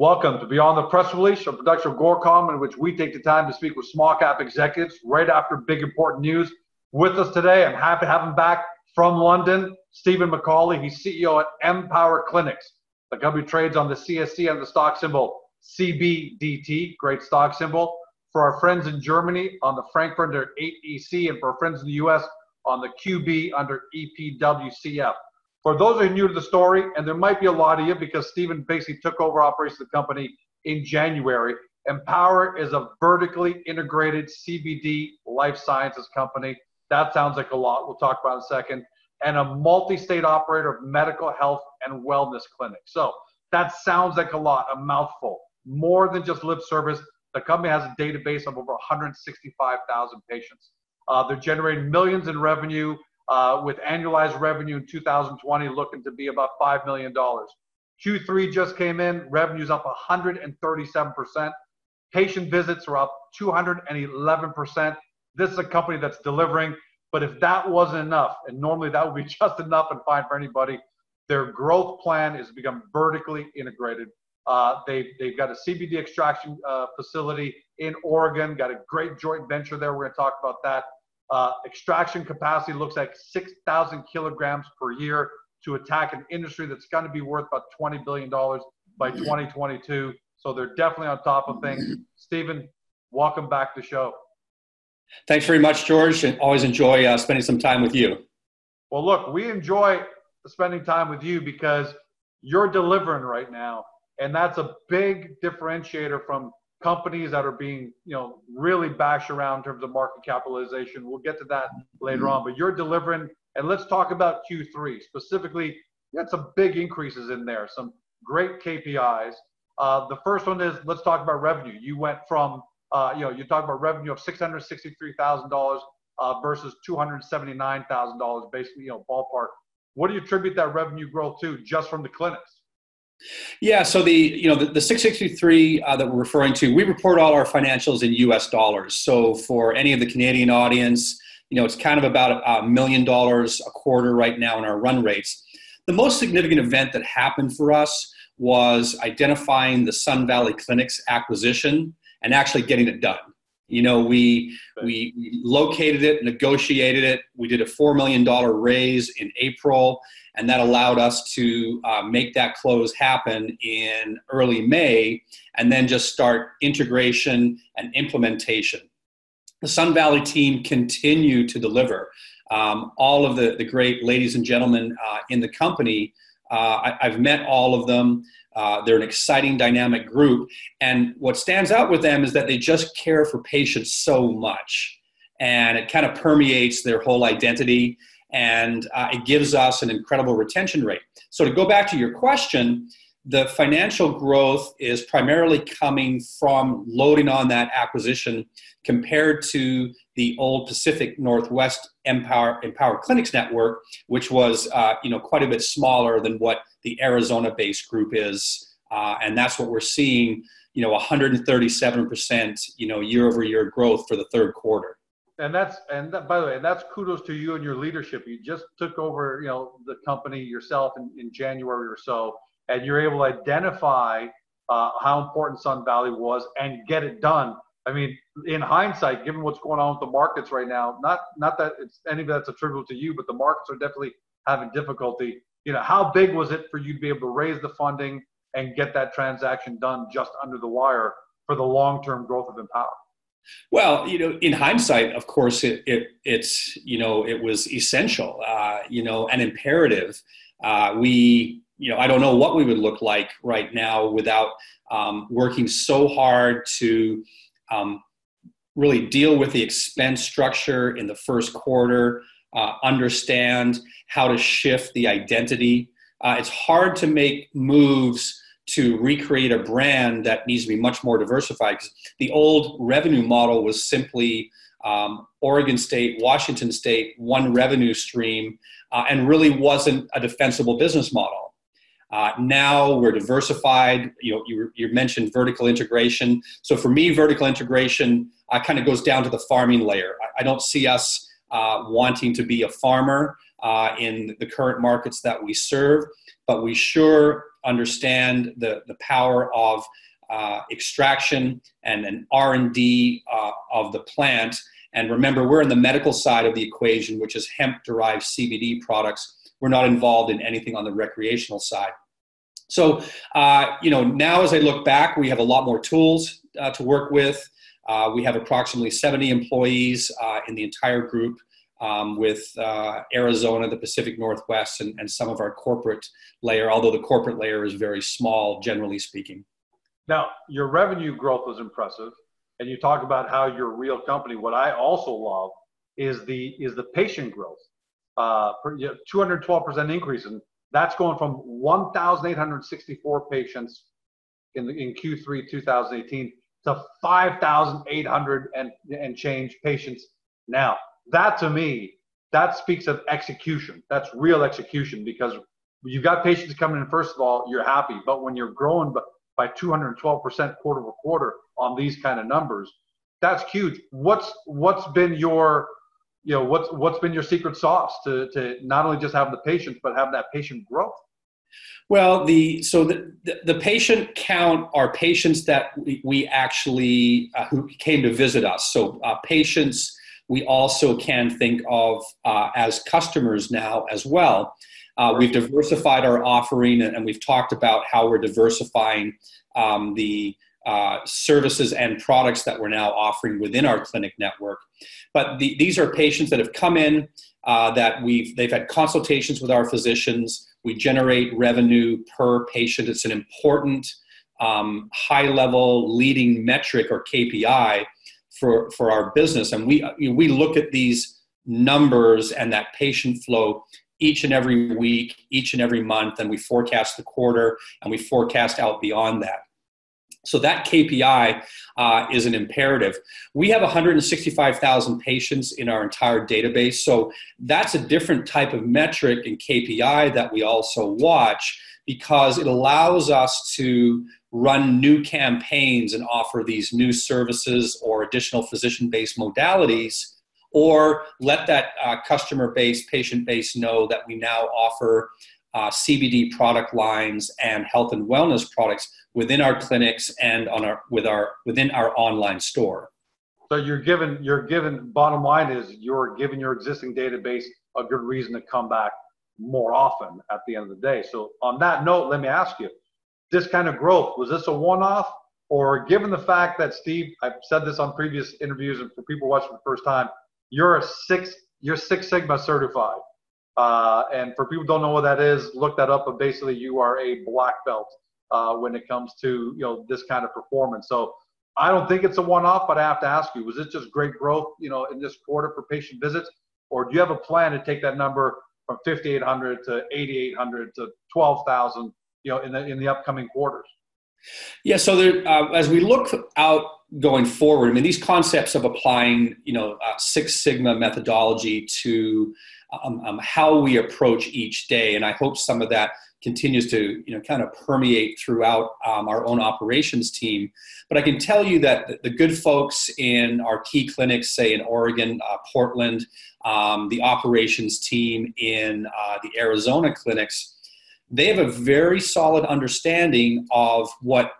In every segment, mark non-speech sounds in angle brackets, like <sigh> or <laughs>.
Welcome to Beyond the Press Release, a production of Agoracom, in which we take the time to speak with small cap executives right after big important news. With us today, I'm happy to have him back from London, Stephen McAuley. He's CEO at Empower Clinics. The company trades on the CSE and the stock symbol CBDT, great stock symbol. For our friends in Germany on the Frankfurt under 8EC, and for our friends in the US on the QB under EPWCF. For those who are new to the story, and there might be a lot of you because Stephen basically took over operations of the company in January, Empower is a vertically integrated CBD life sciences company. That sounds like a lot. We'll talk about in a second. And a multi state operator of medical health and wellness clinics. So that sounds like a lot, a mouthful. More than just lip service. The company has a database of over 165,000 patients. Uh, they're generating millions in revenue uh, with annualized revenue in 2020 looking to be about $5 million. Q3 just came in, revenue's up 137%. Patient visits are up 211%. This is a company that's delivering. But if that wasn't enough, and normally that would be <laughs> just enough and fine for anybody, their growth plan is become vertically integrated. Uh, they've, they've got a CBD extraction uh, facility in Oregon, got a great joint venture there. We're going to talk about that. Uh, extraction capacity looks like 6,000 kilograms per year to attack an industry that's going to be worth about $20 billion by 2022. So they're definitely on top of things. Stephen, welcome back to the show. Thanks very much, George, and always enjoy uh, spending some time with you. Well, look, we enjoy spending time with you because you're delivering right now, and that's a big differentiator from companies that are being, you know, really bashed around in terms of market capitalization. We'll get to that later on, but you're delivering. And let's talk about Q3 specifically. You had some big increases in there, some great KPIs. Uh, the first one is let's talk about revenue. You went from, uh, you know, you talk about revenue of six hundred sixty-three thousand uh, dollars versus two hundred seventy-nine thousand dollars, basically, you know, ballpark. What do you attribute that revenue growth to, just from the clinics? Yeah, so the you know the, the 663 uh, that we're referring to, we report all our financials in U.S. dollars. So for any of the Canadian audience, you know it's kind of about a million dollars a quarter right now in our run rates. The most significant event that happened for us was identifying the Sun Valley Clinics acquisition and actually getting it done. You know, we we located it, negotiated it. We did a four million dollar raise in April, and that allowed us to uh, make that close happen in early May, and then just start integration and implementation. The Sun Valley team continue to deliver. Um, all of the, the great ladies and gentlemen uh, in the company, uh, I, have met all of them. Uh, they're an exciting, dynamic group. And what stands out with them is that they just care for patients so much. And it kind of permeates their whole identity and uh, it gives us an incredible retention rate. So, to go back to your question, the financial growth is primarily coming from loading on that acquisition compared to the old Pacific Northwest Empower, Empower Clinics network, which was uh, you know quite a bit smaller than what the Arizona-based group is, uh, and that's what we're seeing. You know, 137 percent you know year over year growth for the third quarter and that's and that, by the way, that's kudos to you and your leadership. You just took over, you know, the company yourself in, in January or so, and you're able to identify uh, how important Sun Valley was and get it done. I mean, in hindsight, given what's going on with the markets right now, not not that it's any of that's attributable to you, but the markets are definitely having difficulty. You know, how big was it for you to be able to raise the funding and get that transaction done just under the wire for the long-term growth of Empower? Well, you know, in hindsight, of course, it, it it's you know it was essential, uh, you know, and imperative. Uh, we, you know, I don't know what we would look like right now without um, working so hard to um, really deal with the expense structure in the first quarter, uh, understand how to shift the identity. Uh, it's hard to make moves to recreate a brand that needs to be much more diversified because the old revenue model was simply um, Oregon State, Washington State, one revenue stream, uh, and really wasn't a defensible business model. Uh, now we're diversified. You know, you, you, mentioned vertical integration. So for me, vertical integration uh, kind of goes down to the farming layer. I, I don't see us uh, wanting to be a farmer uh, in the current markets that we serve, but we sure understand the, the power of uh, extraction and an R&D uh, of the plant. And remember, we're in the medical side of the equation, which is hemp-derived CBD products. We're not involved in anything on the recreational side. So, uh, you know, now as I look back, we have a lot more tools uh, to work with. Uh, we have approximately 70 employees uh, in the entire group um, with uh, Arizona, the Pacific Northwest, and, and some of our corporate layer, although the corporate layer is very small, generally speaking. Now, your revenue growth was impressive, and you talk about how you're a real company. What I also love is the is the patient growth. Uh, 212% increase, and that's going from 1,864 patients in the, in Q3 2018 to 5,800 and and change patients now that to me, that speaks of execution. That's real execution because you've got patients coming in. First of all, you're happy, but when you're growing by 212% quarter over quarter on these kind of numbers, that's huge. What's what's been your you know what's what's been your secret sauce to to not only just have the patients but have that patient growth? Well, the so the, the, the patient count are patients that we, we actually uh, who came to visit us. So uh, patients we also can think of uh, as customers now as well. Uh, we've diversified our offering and, we've talked about how we're diversifying um, the uh, services and products that we're now offering within our clinic network. But the, these are patients that have come in uh, that we've they've had consultations with our physicians. We generate revenue per patient. It's an important um, high level leading metric or KPI for, for our business. And we, we look at these numbers and that patient flow each and every week, each and every month, and we forecast the quarter and we forecast out beyond that. So that KPI uh, is an imperative. We have 165,000 patients in our entire database. So that's a different type of metric and KPI that we also watch because it allows us to run new campaigns and offer these new services or additional physician based modalities, or let that uh, customer base, patient base know that we now offer uh, CBD product lines and health and wellness products within our clinics and on our with our within our online store. So you're given you're given bottom line is you're giving your existing database a good reason to come back more often at the end of the day. So on that note, let me ask you, this kind of growth? Was this a one-off, or given the fact that Steve, I've said this on previous interviews, and for people watching for the first time, you're a six, you're Six Sigma certified, uh, and for people don't know what that is, look that up. But basically, you are a black belt uh, when it comes to you know this kind of performance. So I don't think it's a one-off, but I have to ask you: Was it just great growth, you know, in this quarter for patient visits, or do you have a plan to take that number from 5,800 to 8,800 to 12,000? you know in the in the upcoming quarters? Yeah, so there, uh, as we look out going forward, I mean, these concepts of applying, you know, uh, Six Sigma methodology to um, um, how we approach each day, and I hope some of that continues to, you know, kind of permeate throughout um, our own operations team. But I can tell you that the good folks in our key clinics, say in Oregon, uh, Portland, um, the operations team in uh, the Arizona clinics they have a very solid understanding of what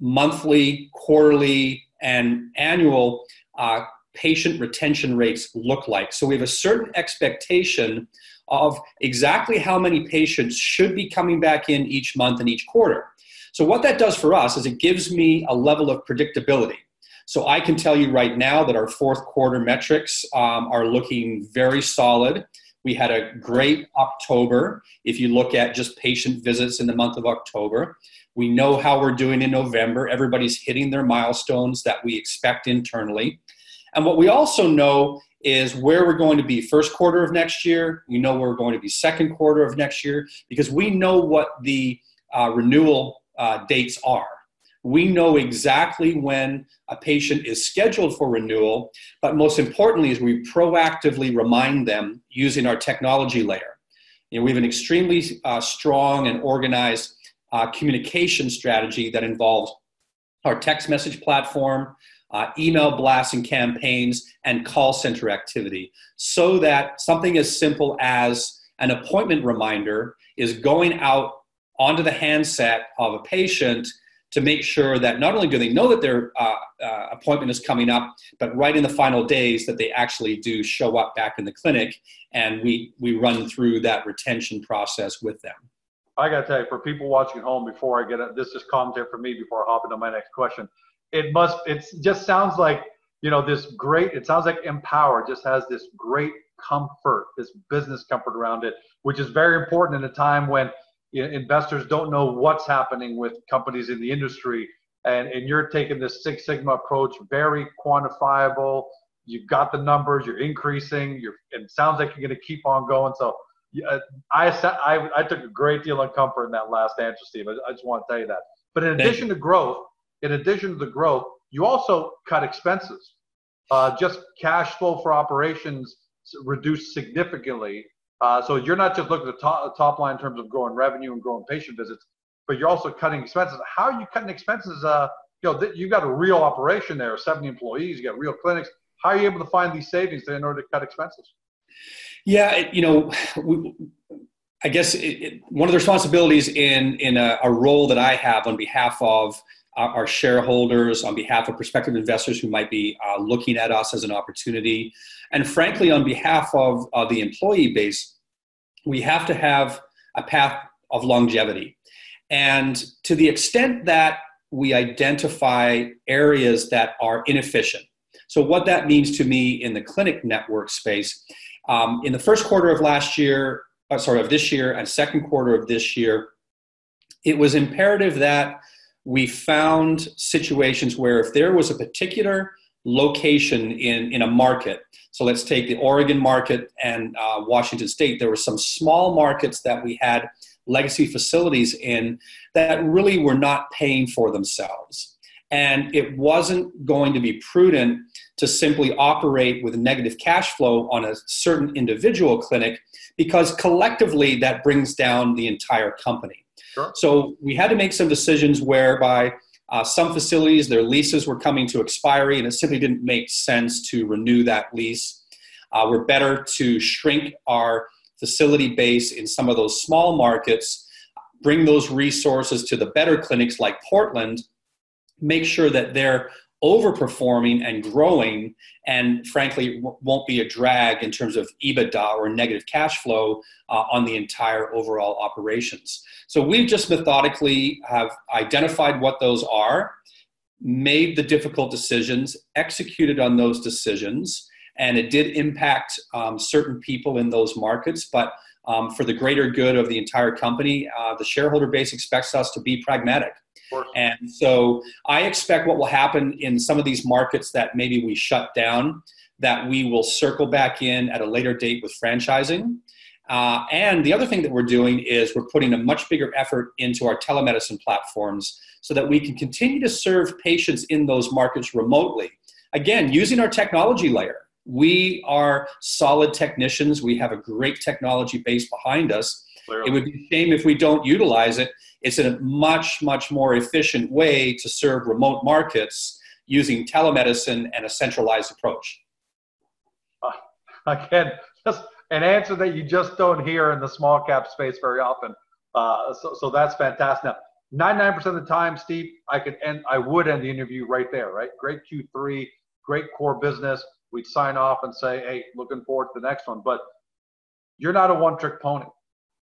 monthly, quarterly, and annual uh, patient retention rates look like. So we have a certain expectation of exactly how many patients should be coming back in each month and each quarter. So what that does for us is it gives me a level of predictability. So I can tell you right now that our fourth quarter metrics um, are looking very solid. We had a great October. If you look at just patient visits in the month of October, we know how we're doing in November. Everybody's hitting their milestones that we expect internally. And what we also know is where we're going to be first quarter of next year. We know where we're going to be second quarter of next year because we know what the uh, renewal uh, dates are. We know exactly when a patient is scheduled for renewal, but most importantly is we proactively remind them using our technology layer. You know, we have an extremely uh, strong and organized uh, communication strategy that involves our text message platform, uh, email blasts and campaigns, and call center activity, so that something as simple as an appointment reminder is going out onto the handset of a patient to make sure that not only do they know that their uh, uh, appointment is coming up, but right in the final days that they actually do show up back in the clinic, and we we run through that retention process with them. I got to tell you, for people watching at home, before I get it, this is commentary for me before I hop into my next question. It must, it just sounds like, you know, this great, it sounds like Empower just has this great comfort, this business comfort around it, which is very important in a time when investors don't know what's happening with companies in the industry. And, and you're taking this Six Sigma approach, very quantifiable. You've got the numbers, you're increasing, you're, it sounds like you're going to keep on going. So uh, I, I, I took a great deal of comfort in that last answer, Steve. I, I just want to tell you that. But in addition to growth, in addition to the growth, you also cut expenses. Uh, just cash flow for operations reduced significantly. Uh, so you're not just looking at the top, top, line in terms of growing revenue and growing patient visits, but you're also cutting expenses. How are you cutting expenses? Uh, you know, th- you've got a real operation there, 70 employees, you got real clinics. How are you able to find these savings in order to cut expenses? Yeah, you know, we, I guess it, it, one of the responsibilities in in a, a, role that I have on behalf of our, our, shareholders, on behalf of prospective investors who might be uh, looking at us as an opportunity, and frankly, on behalf of uh, the employee base, we have to have a path of longevity. And to the extent that we identify areas that are inefficient, so what that means to me in the clinic network space um, in the first quarter of last year, uh, sorry, of this year, and second quarter of this year, it was imperative that we found situations where if there was a particular location in, in a market, so let's take the Oregon market and uh, Washington State, there were some small markets that we had legacy facilities in that really were not paying for themselves. And it wasn't going to be prudent to simply operate with negative cash flow on a certain individual clinic because collectively that brings down the entire company. Sure. So we had to make some decisions whereby uh, some facilities, their leases were coming to expiry and it simply didn't make sense to renew that lease. Uh, we're better to shrink our facility base in some of those small markets, bring those resources to the better clinics like Portland, make sure that they're overperforming and growing, and frankly, w- won't be a drag in terms of EBITDA or negative cash flow uh, on the entire overall operations. So we've just methodically have identified what those are, made the difficult decisions, executed on those decisions, and it did impact um, certain people in those markets, but um, for the greater good of the entire company, uh, the shareholder base expects us to be pragmatic. And so I expect what will happen in some of these markets that maybe we shut down, that we will circle back in at a later date with franchising. Uh, and the other thing that we're doing is we're putting a much bigger effort into our telemedicine platforms so that we can continue to serve patients in those markets remotely. Again, using our technology layer. We are solid technicians. We have a great technology base behind us. Clearly. It would be a shame if we don't utilize it it's a much, much more efficient way to serve remote markets using telemedicine and a centralized approach. Uh, again, just an answer that you just don't hear in the small cap space very often. Uh, so, so that's fantastic. Now, 99% of the time, Steve, I could end, I would end the interview right there, right? Great Q3, great core business. We'd sign off and say, hey, looking forward to the next one. But you're not a one trick pony.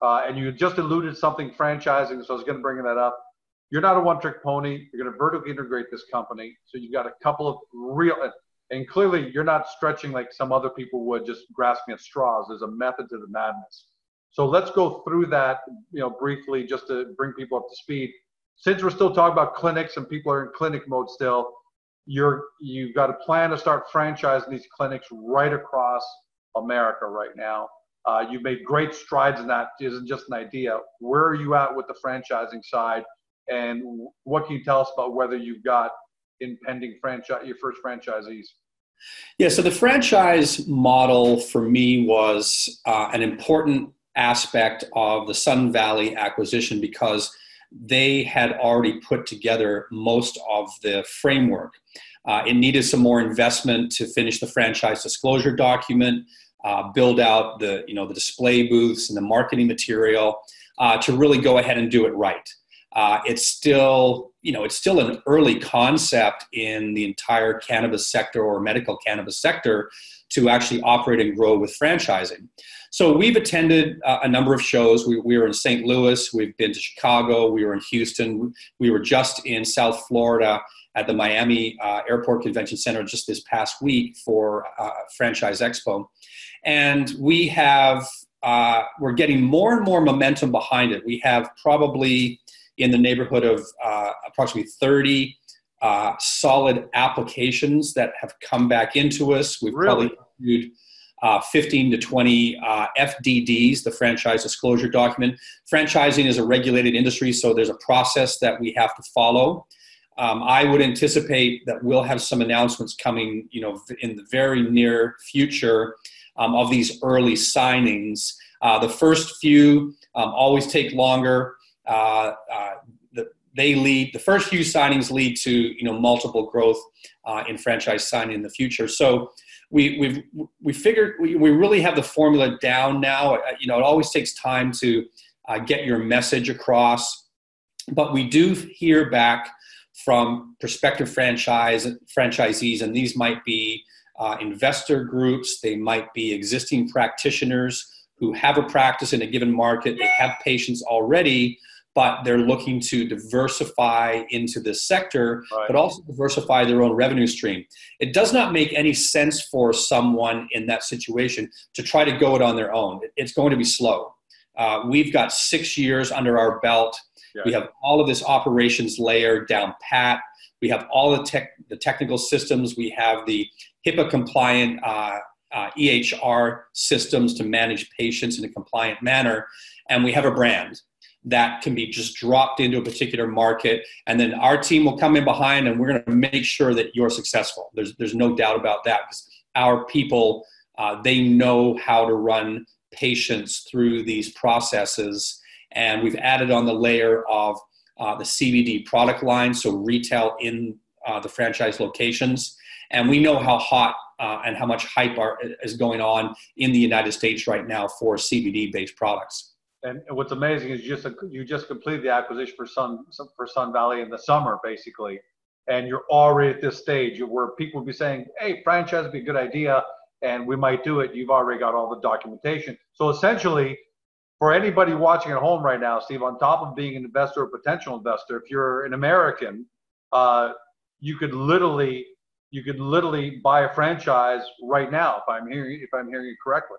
Uh, and you just alluded something franchising, so I was going to bring that up. You're not a one-trick pony. You're going to vertically integrate this company, so you've got a couple of real, and clearly you're not stretching like some other people would, just grasping at straws. There's a method to the madness. So let's go through that, you know, briefly, just to bring people up to speed. Since we're still talking about clinics and people are in clinic mode still, you're you've got a plan to start franchising these clinics right across America right now. Uh, you've made great strides in that. Isn't just an idea. Where are you at with the franchising side, and what can you tell us about whether you've got impending franchise your first franchisees? Yeah, so the franchise model for me was uh, an important aspect of the Sun Valley acquisition because they had already put together most of the framework. Uh, it needed some more investment to finish the franchise disclosure document, uh, build out the you know the display booths and the marketing material uh, to really go ahead and do it right. Uh, it's still you know it's still an early concept in the entire cannabis sector or medical cannabis sector to actually operate and grow with franchising. So we've attended uh, a number of shows. We, we were in St. Louis, we've been to Chicago, we were in Houston, we were just in South Florida at the Miami uh, Airport Convention Center just this past week for uh, Franchise Expo. And we have, uh, we're getting more and more momentum behind it. We have probably in the neighborhood of uh, approximately 30 uh, solid applications that have come back into us. We've really? probably uh, 15 to 20 uh, FDDs, the franchise disclosure document. Franchising is a regulated industry, so there's a process that we have to follow. Um, I would anticipate that we'll have some announcements coming, you know, in the very near future um, of these early signings. Uh, the first few um, always take longer. Uh, uh, the, they lead the first few signings lead to you know multiple growth uh, in franchise signing in the future. So we we've we figured we, we really have the formula down now. Uh, you know, it always takes time to uh, get your message across, but we do hear back from prospective franchise franchisees, and these might be uh, investor groups, they might be existing practitioners who have a practice in a given market, they have patients already, but they're looking to diversify into this sector, right. but also diversify their own revenue stream. It does not make any sense for someone in that situation to try to go it on their own. It's going to be slow. Uh, we've got six years under our belt. Yeah. We have all of this operations layer down pat. We have all the tech, the technical systems. We have the HIPAA compliant uh, uh, EHR systems to manage patients in a compliant manner, and we have a brand that can be just dropped into a particular market and then our team will come in behind and we're going to make sure that you're successful. There's, there's no doubt about that because our people uh, they know how to run patients through these processes and we've added on the layer of uh, the cbd product line so retail in uh, the franchise locations. And we know how hot uh, and how much hype are, is going on in the united states right now for cbd based products and what's amazing is you just you just completed the acquisition for Sun for Sun Valley in the summer, basically, and you're already at this stage where people will be saying, "Hey, franchise would be a good idea, and we might do it." You've already got all the documentation. So essentially, for anybody watching at home right now, Steve, on top of being an investor or potential investor, if you're an American, uh, you could literally you could literally buy a franchise right now. If I'm hearing if I'm hearing you correctly.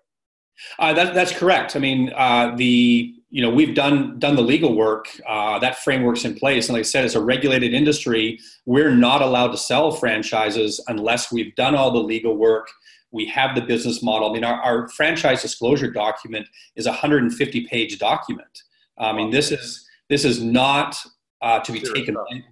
Uh, that, that's correct. I mean, uh, the you know we've done done the legal work. Uh, that framework's in place, and like I said, it's a regulated industry. We're not allowed to sell franchises unless we've done all the legal work. We have the business model. I mean, our, our franchise disclosure document is a 150 page document. I mean, this is this is not uh, to be taken lightly.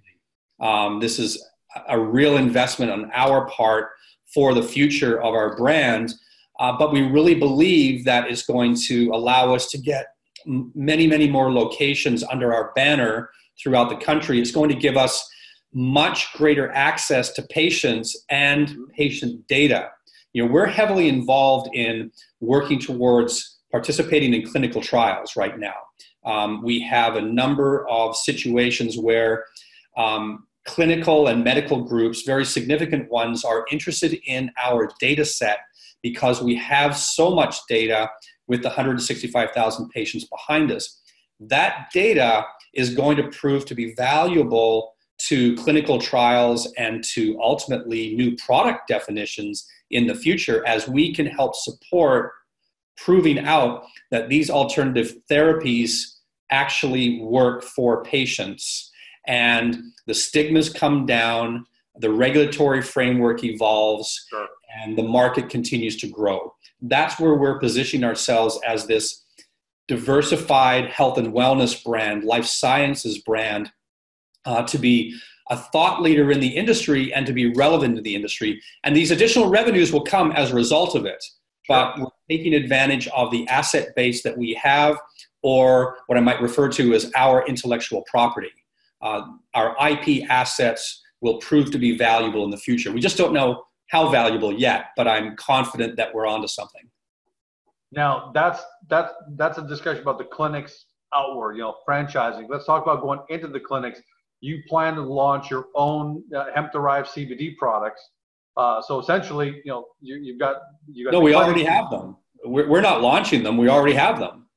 Um, this is a real investment on our part for the future of our brand uh, but we really believe that is going to allow us to get many, many more locations under our banner throughout the country. It's going to give us much greater access to patients and patient data. You know, we're heavily involved in working towards participating in clinical trials right now. Um, we have a number of situations where um, clinical and medical groups, very significant ones, are interested in our data set because we have so much data with the 165,000 patients behind us. That data is going to prove to be valuable to clinical trials and to ultimately new product definitions in the future as we can help support proving out that these alternative therapies actually work for patients and the stigmas come down the regulatory framework evolves, sure. And the market continues to grow. That's where we're positioning ourselves as this diversified health and wellness brand, life sciences brand, uh, to be a thought leader in the industry and to be relevant to the industry. And these additional revenues will come as a result of it. But we're taking advantage of the asset base that we have, or what I might refer to as our intellectual property. Uh, our IP assets will prove to be valuable in the future. We just don't know how valuable yet, but I'm confident that we're onto something. Now that's that's that's a discussion about the clinics outward, you know, franchising. Let's talk about going into the clinics. You plan to launch your own uh, hemp-derived CBD products. Uh, so essentially, you know, you, have got you got. No, we already have them. We're, we're not launching them. We already have them.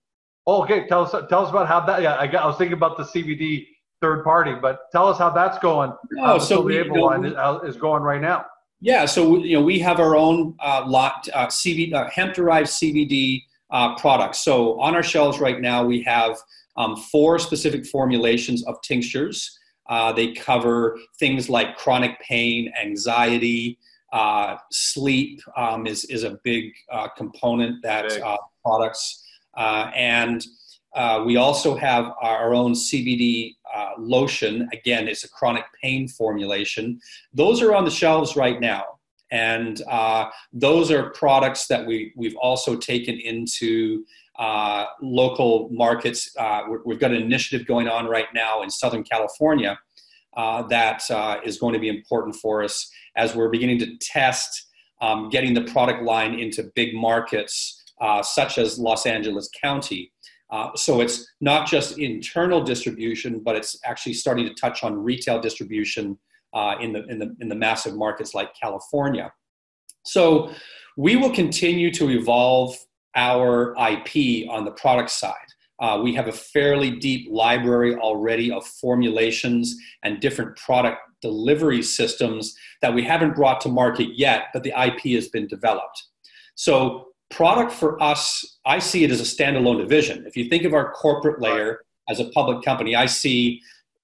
Oh, okay, tell us tell us about how that. Yeah, I, got, I was thinking about the CBD third party, but tell us how that's going. No, so we, you know, is, is going right now. Yeah, so you know we have our own uh, lot uh, CBD uh, hemp derived CBD uh, products. So on our shelves right now we have um, four specific formulations of tinctures. Uh, they cover things like chronic pain, anxiety, uh, sleep um, is is a big component that products, and we also have our own CBD uh, lotion. Again, it's a chronic pain formulation. Those are on the shelves right now. And uh, those are products that we, we've also taken into uh, local markets. Uh, we have got an initiative going on right now in Southern California uh, that uh, is going to be important for us as we're beginning to test um, getting the product line into big markets such as Los Angeles County. Uh, so it's not just internal distribution, but it's actually starting to touch on retail distribution uh, in, the, in, the, in the massive markets like California. So we will continue to evolve our IP on the product side. Uh, we have a fairly deep library already of formulations and different product delivery systems that we haven't brought to market yet, but the IP has been developed. So product for us, I see it as a standalone division. If you think of our corporate layer as a public company, I see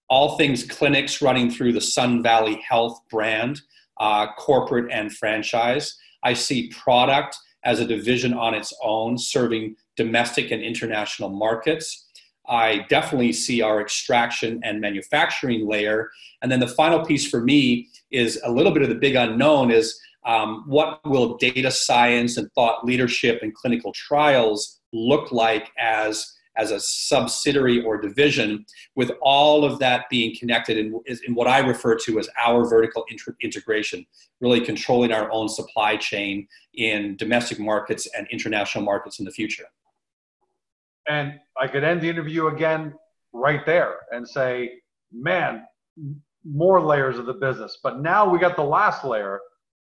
all things clinics running through the Sun Valley Health brand, uh, corporate and franchise. I see product as a division on its own, serving domestic and international markets. I definitely see our extraction and manufacturing layer. And then the final piece for me is a little bit of the big unknown is um, what will data science and thought leadership and clinical trials look like as as a subsidiary or division with all of that being connected in, in what i refer to as our vertical integration really controlling our own supply chain in domestic markets and international markets in the future. And i could end the interview again right there and say man more layers of the business. But now we got the last layer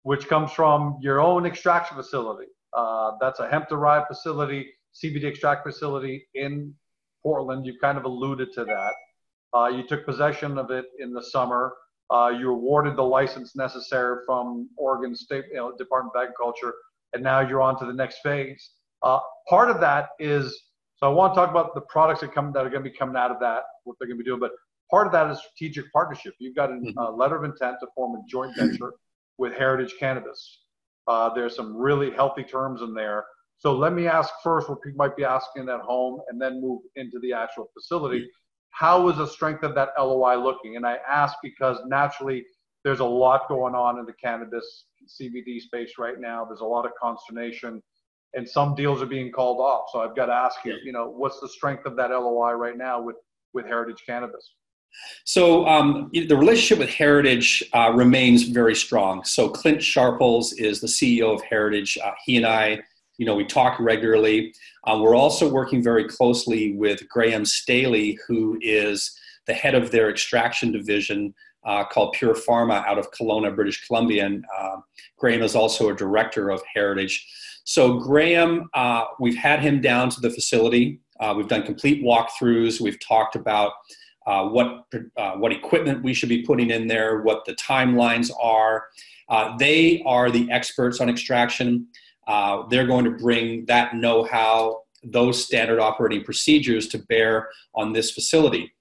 which comes from your own extraction facility. Uh, that's a hemp derived facility, CBD extract facility in Portland. You kind of alluded to that. Uh, you took possession of it in the summer. Uh, you awarded the license necessary from Oregon State you know, Department of Agriculture, and now you're on to the next phase. Uh, part of that is so I want to talk about the products that come that are going to be coming out of that, what they're going to be doing, but part of that is strategic partnership. You've got a mm-hmm. letter of intent to form a joint venture with Heritage Cannabis. Uh, there's some really healthy terms in there. So let me ask first what people might be asking at home and then move into the actual facility. How is the strength of that LOI looking? And I ask because naturally there's a lot going on in the cannabis CBD space right now. There's a lot of consternation and some deals are being called off. So I've got to ask you, you know, what's the strength of that LOI right now with, with Heritage Cannabis? So um, the relationship with Heritage uh, remains very strong. So Clint Sharples is the CEO of Heritage. Uh, he and I, you know, we talk regularly. Uh, we're also working very closely with Graham Staley, who is the head of their extraction division uh, called Purefarma out of Kelowna, British Columbia. And uh, Graham is also a director of Heritage. So Graham, uh, we've had him down to the facility. we've done complete walkthroughs. We've talked about uh, what uh, what equipment we should be putting in there, what the timelines are. Uh, they are the experts on extraction. Uh, they're going to bring that know-how, those standard operating procedures to bear on this facility.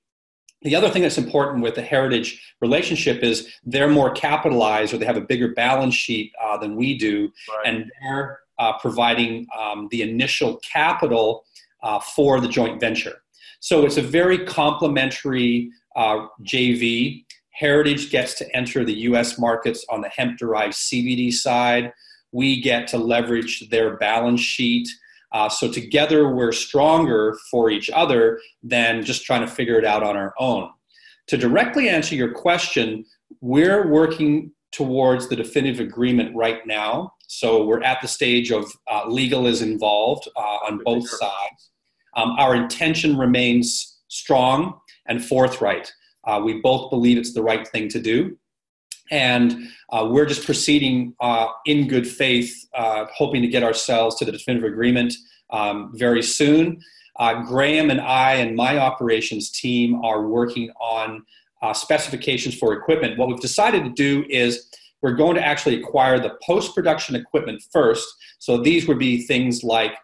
the other thing that's important with the heritage relationship is they're more capitalized or they have a bigger balance sheet uh, than we do right. and they're uh, providing um, the initial capital uh, for the joint venture so it's a very complementary uh, jv heritage gets to enter the us markets on the hemp derived cbd side we get to leverage their balance sheet uh, so together we're stronger for each other than just trying to figure it out on our own. To directly answer your question, we're working towards the definitive agreement right now. So we're at the stage of uh, legal is involved uh, on both sides. Um, our intention remains strong and forthright. Uh, we both believe it's the right thing to do. And uh, we're just proceeding uh, in good faith, uh, hoping to get ourselves to the definitive agreement um, very soon. Uh, Graham and I and my operations team are working on uh, specifications for equipment. What we've decided to do is we're going to actually acquire the post production equipment first. So these would be things like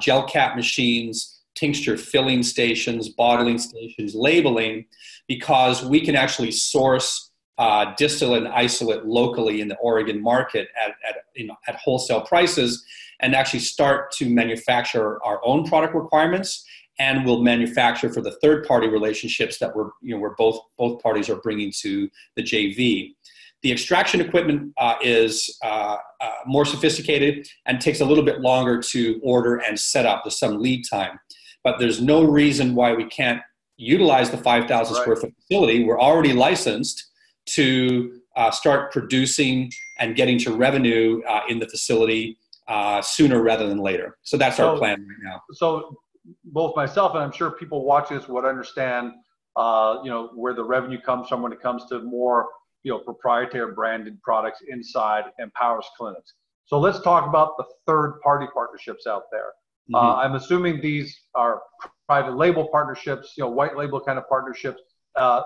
gel cap machines, tincture filling stations, bottling stations, labeling, because we can actually source uh, distillate and isolate locally in the Oregon market at, at, you know, at wholesale prices and actually start to manufacture our own product requirements and we'll manufacture for the third party relationships that we're, you know, where both, both parties are bringing to the JV. The extraction equipment uh, is uh, uh, more sophisticated and takes a little bit longer to order and set up. There's some lead time, but there's no reason why we can't utilize the 5,000 right. square foot facility. We're already licensed to uh, start producing and getting to revenue uh, in the facility uh, sooner rather than later. So that's so, our plan right now. So both myself and I'm sure people watching this would understand, uh, you know, where the revenue comes from when it comes to more, you know, proprietary branded products inside Empower's clinics. So let's talk about the third party partnerships out there. Mm-hmm. Uh, I'm assuming these are private label partnerships, you know, white label kind of partnerships. Uh,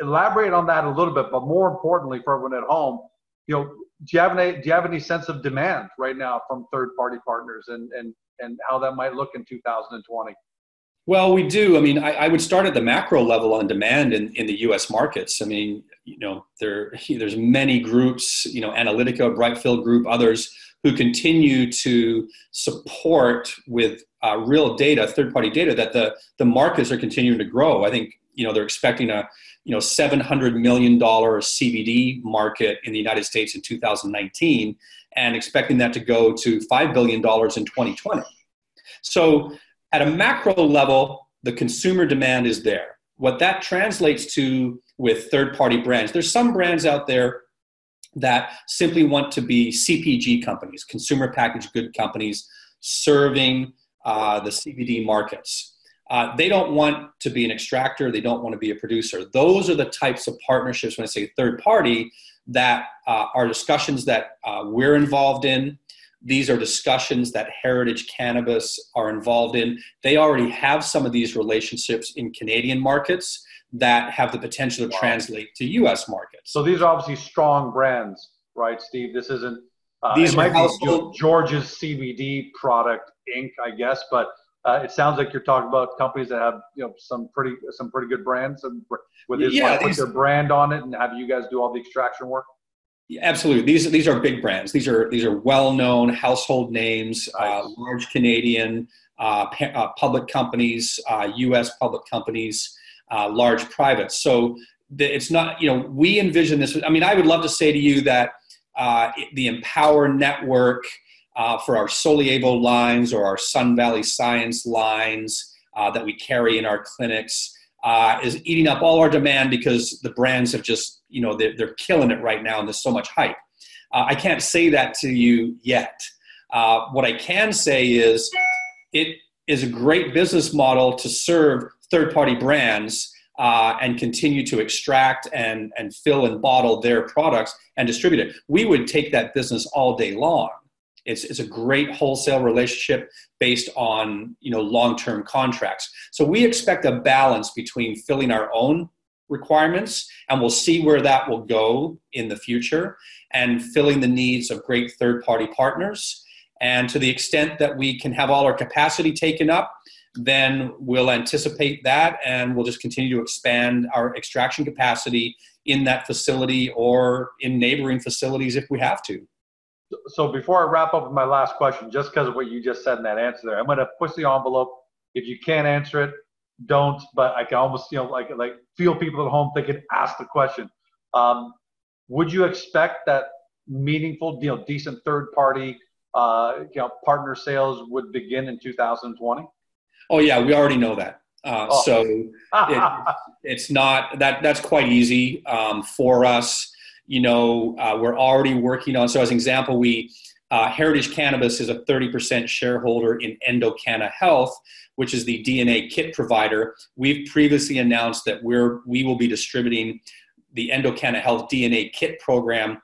elaborate on that a little bit, but more importantly for everyone at home, you know, do you have any do you have any sense of demand right now from third party partners and and and how that might look in 2020? Well, we do. I mean, I, I, would start at the macro level on demand in, in the U.S. markets. I mean, you know, there <laughs> there's many groups, you know, Analytica, Brightfield Group, others who continue to support with uh, real data, third-party data, that the the markets are continuing to grow. I think you know they're expecting a you know 700 million dollar CBD market in the United States in 2019 and expecting that to go to 5 billion dollars in 2020 so at a macro level the consumer demand is there what that translates to with third party brands there's some brands out there that simply want to be CPG companies consumer packaged good companies serving uh, the CBD markets uh, they don't want to be an extractor, they don't want to be a producer. Those are the types of partnerships, when I say third party, that uh, are discussions that uh, we're involved in. These are discussions that Heritage Cannabis are involved in. They already have some of these relationships in Canadian markets that have the potential to wow. translate to US markets. So these are obviously strong brands, right, Steve? This isn't. Uh, these might be George's CBD product Inc., I guess, but uh, it sounds like you're talking about companies that have you know some pretty some pretty good brands and with this yeah, put their brand on it and have you guys do all the extraction work. Yeah, absolutely. These these are big brands. These are these are well known household names, uh, nice. uh, large Canadian uh, uh public companies, U.S. Uh, public companies, large privates. So the, it's not you know we envision this. I mean, I would love to say to you that the Empower Network uh, for our Solievo lines or our Sun Valley Science lines uh, that we carry in our clinics uh, is eating up all our demand because the brands have just, you know, they're, they're killing it right now and there's so much hype. Uh, I can't say that to you yet. Uh, what I can say is it is a great business model to serve third party brands uh, and continue to extract and, and fill and bottle their products and distribute it. We would take that business all day long. It's, it's a great wholesale relationship based on you know long-term contracts. So we expect a balance between filling our own requirements, and we'll see where that will go in the future, and filling the needs of great third-party partners. And to the extent that we can have all our capacity taken up, then we'll anticipate that and we'll just continue to expand our extraction capacity in that facility or in neighboring facilities if we have to. So before I wrap up with my last question, just because of what you just said in that answer there, I'm going to push the envelope. If you can't answer it, don't. But I can almost you know like like feel people at home thinking, ask the question. Um, would you expect that meaningful, you know, decent third party, uh, you know, partner sales would begin in 2020? Oh yeah, we already know that. Uh, oh. So <laughs> it, it's not that that's quite easy um, for us. You know, uh, we're already working on. So as an example, we uh, Heritage Cannabis is a 30% shareholder in Endocanna Health, which is the DNA kit provider. We've previously announced that we're we will be distributing the Endocanna Health DNA kit program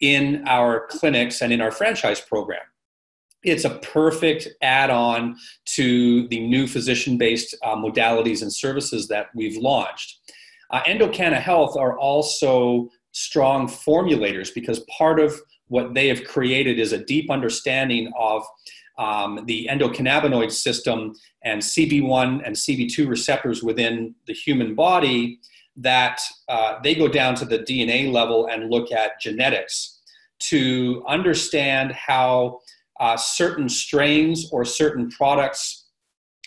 in our clinics and in our franchise program. It's a perfect add on to the new physician based uh, modalities and services that we've launched. Uh, Endocanna Health are also strong formulators because part of what they have created is a deep understanding of um, the endocannabinoid system and CB1 and CB2 receptors within the human body that uh, they go down to the DNA level and look at genetics to understand how uh, certain strains or certain products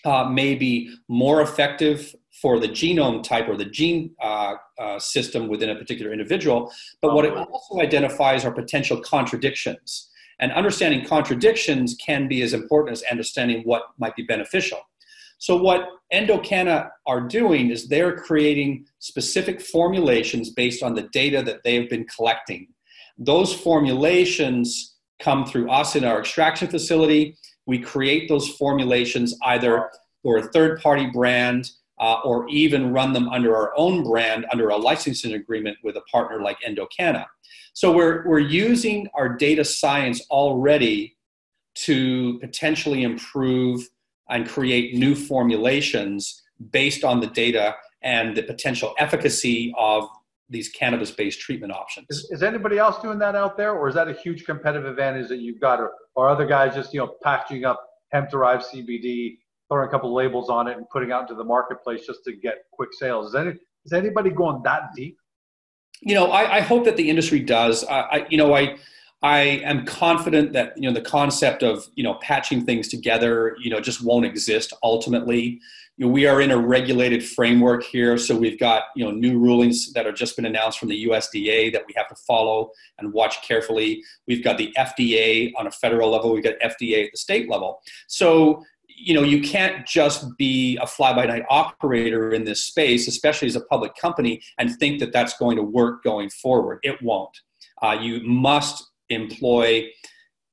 uh, may be more effective for the genome type or the gene uh, uh, system within a particular individual. But what it also identifies are potential contradictions. And understanding contradictions can be as important as understanding what might be beneficial. So, what Endocanna are doing is they're creating specific formulations based on the data that they've been collecting. Those formulations come through us in our extraction facility. We create those formulations either for a third party brand uh, or even run them under our own brand under a licensing agreement with a partner like Endocanna. So we're, we're using our data science already to potentially improve and create new formulations based on the data and the potential efficacy of these cannabis based treatment options. Is, is, anybody else doing that out there, or is that a huge competitive advantage that you've got, or, or other guys just you know packaging up hemp derived CBD throwing a couple labels on it and putting out into the marketplace just to get quick sales. Is any is anybody going that deep? You know, I, I hope that the industry does. I, I, you know, I I am confident that you know the concept of you know patching things together, you know, just won't exist ultimately. You know, we are in a regulated framework here, so we've got you know new rulings that have just been announced from the USDA that we have to follow and watch carefully. We've got the FDA on a federal level. We've got FDA at the state level. So you know you can't just be a fly by night operator in this space especially as a public company and think that that's going to work going forward it won't uh, you must employ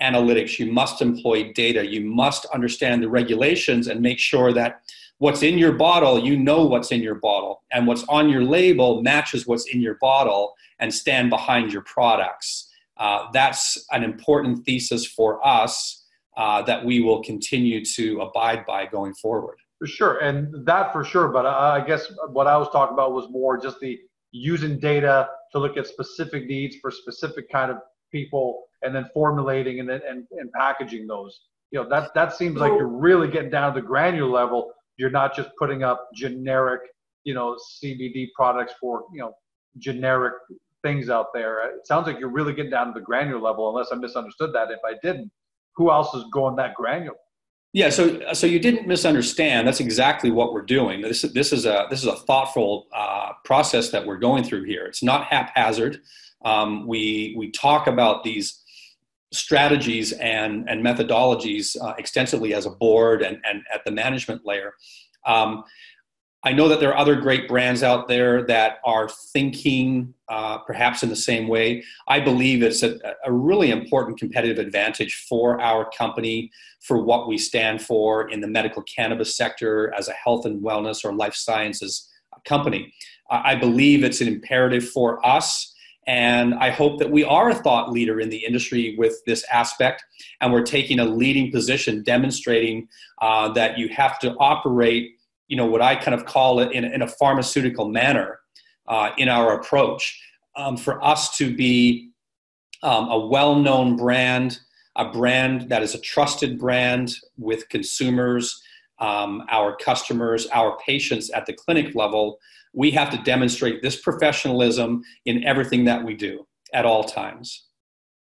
analytics you must employ data you must understand the regulations and make sure that what's in your bottle you know what's in your bottle and what's on your label matches what's in your bottle and stand behind your products uh, that's an important thesis for us uh, that we will continue to abide by going forward. For sure, and that for sure. But I guess what I was talking about was more just the using data to look at specific needs for specific kind of people, and then formulating and and, and packaging those. You know, that that seems like you're really getting down to the granular level. You're not just putting up generic, you know, CBD products for you know generic things out there. It sounds like you're really getting down to the granular level, unless I misunderstood that. If I didn't, who else is going that granular? Yeah, so so you didn't misunderstand. That's exactly what we're doing. This this is a this is a thoughtful uh, process that we're going through here. It's not haphazard. Um, we we talk about these strategies and and methodologies uh, extensively as a board and and at the management layer. Um, I know that there are other great brands out there that are thinking uh, perhaps in the same way. I believe it's a, a, really important competitive advantage for our company, for what we stand for in the medical cannabis sector as a health and wellness or life sciences company. I believe it's an imperative for us. And I hope that we are a thought leader in the industry with this aspect, and we're taking a leading position, demonstrating uh, that you have to operate you know what I kind of call it in, in a pharmaceutical manner uh, in our approach. Um, for us to be um, a well-known brand, a brand that is a trusted brand with consumers, um, our customers, our patients at the clinic level, we have to demonstrate this professionalism in everything that we do at all times.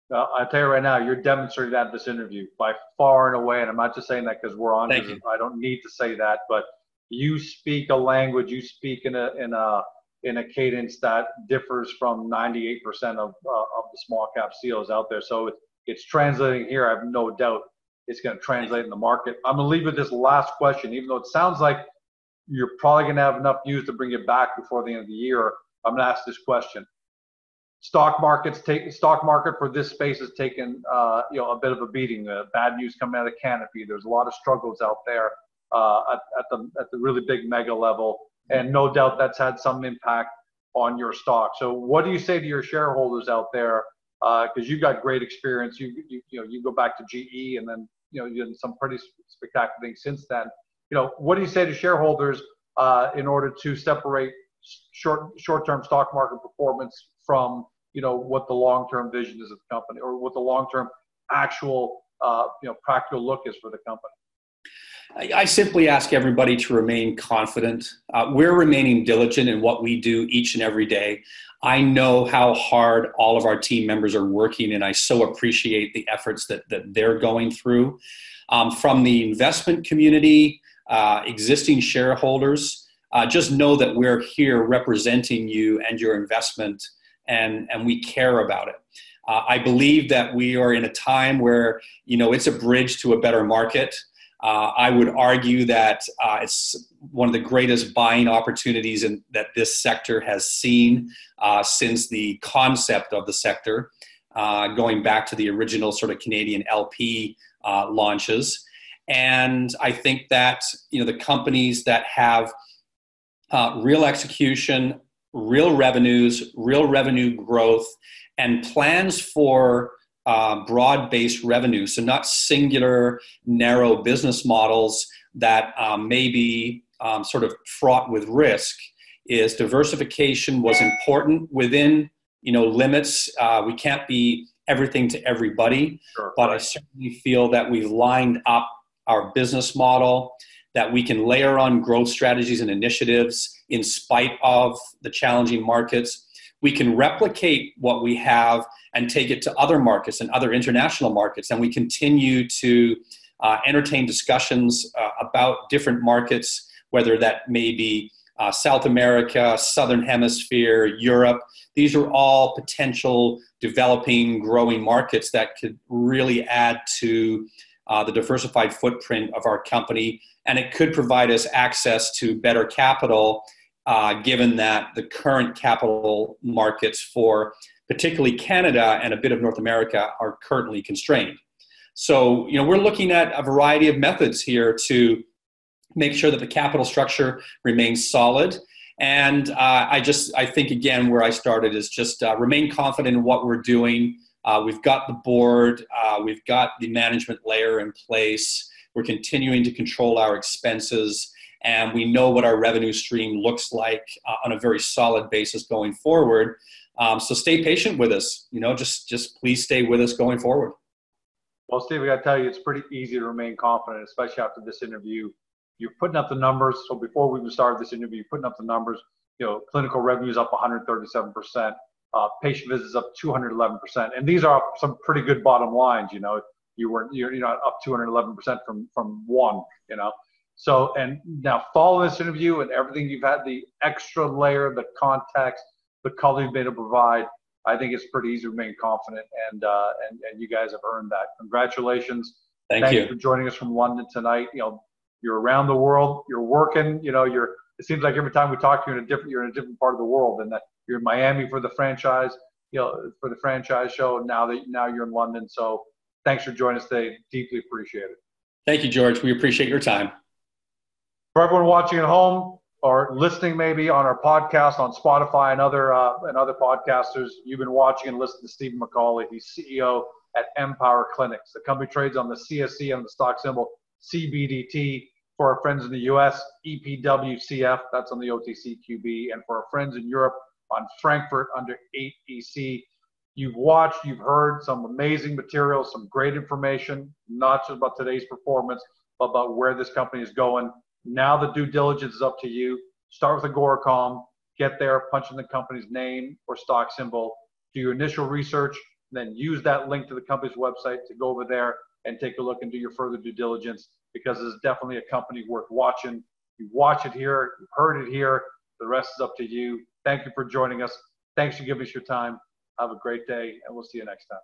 Well, I tell you right now, you're demonstrating that in this interview by far and away. And I'm not just saying that because we're on. Thank you. I don't need to say that, but you speak a language, you speak in a in a in a cadence that differs from 98% of uh, of the small cap CEOs out there. So it's it's translating here. I have no doubt it's going to translate in the market. I'm going to leave with this last question, even though it sounds like you're probably going to have enough news to bring it back before the end of the year. I'm going to ask this question. Stock markets take stock market for this space has taken uh, you know a bit of a beating. Uh, bad news coming out of Canopy. There's a lot of struggles out there uh, at, at the at the really big mega level, and no doubt that's had some impact on your stock. So, what do you say to your shareholders out there? Because uh, you got great experience. You, you you know you go back to GE and then you know, you did some pretty spectacular things since then. You know, what do you say to shareholders uh, in order to separate short short-term stock market performance from you know what the long-term vision is of the company or what the long-term actual uh, you know practical look is for the company? I simply ask everybody to remain confident. Uh, we're remaining diligent in what we do each and every day. I know how hard all of our team members are working, and I so appreciate the efforts that, that they're going through. Um, from the investment community, uh, existing shareholders, uh, just know that we're here representing you and your investment, and, and we care about it. Uh, I believe that we are in a time where you know it's a bridge to a better market. Uh, I would argue that uh, it's one of the greatest buying opportunities in, that this sector has seen uh, since the concept of the sector, uh, going back to the original sort of Canadian LP uh, launches. And I think that you know the companies that have uh, real execution, real revenues, real revenue growth, and plans for uh, broad based revenue. So, not singular, narrow business models that um, may be um, sort of fraught with risk. Is diversification was important within you know limits. Uh, we can't be everything to everybody, sure. but I certainly feel that we've lined up our business model that we can layer on growth strategies and initiatives in spite of the challenging markets. We can replicate what we have and take it to other markets and other international markets. And we continue to uh, entertain discussions uh, about different markets, whether that may be uh, South America, Southern Hemisphere, Europe. These are all potential developing, growing markets that could really add to uh, the diversified footprint of our company. And it could provide us access to better capital, uh, given that the current capital markets for particularly Canada and a bit of North America, are currently constrained. So, you know, we're looking at a variety of methods here to make sure that the capital structure remains solid. And uh, I just, I think again, where I started is just uh, remain confident in what we're doing. Uh, we've got the board, uh, we've got the management layer in place. We're continuing to control our expenses, and we know what our revenue stream looks like uh, on a very solid basis going forward. Um, so stay patient with us. You know, just just please stay with us going forward. Well, Steve, I got to tell you, it's pretty easy to remain confident, especially after this interview. You're putting up the numbers. So before we even started this interview, you're putting up the numbers. You know, clinical revenues up 137 percent. Uh, patient visits up 211 percent, and these are some pretty good bottom lines. You know, you weren't, you're, you're not up 211 percent from from one. You know, so and now following this interview and everything you've had the extra layer, the context, the color you've been able to provide, I think it's pretty easy to remain confident, and uh, and and you guys have earned that. Congratulations! Thank Thanks you for joining us from London tonight. You know, you're around the world. You're working. You know, you're. It seems like every time we talk to you, in a different, you're in a different part of the world, and that you're in Miami for the franchise. You know, for the franchise show. Now that now you're in London, so thanks for joining us today. Deeply appreciate it. Thank you, George. We appreciate your time. For everyone watching at home, or listening maybe on our podcast on Spotify and other uh, and other podcasters, you've been watching and listening to Stephen McAuley. He's CEO at Empower Clinics. The company trades on the CSE and the stock symbol CBDT. For our friends in the US, EPWCF, that's on the OTCQB, and for our friends in Europe on Frankfurt under 8EC. You've watched, you've heard some amazing material, some great information, not just about today's performance, but about where this company is going. Now the due diligence is up to you. Start with Agoracom, get there, punch in the company's name or stock symbol, do your initial research, then use that link to the company's website to go over there and take a look and do your further due diligence because it's definitely a company worth watching. You watch it here, you heard it here. The rest is up to you. Thank you for joining us. Thanks for giving us your time. Have a great day, and we'll see you next time.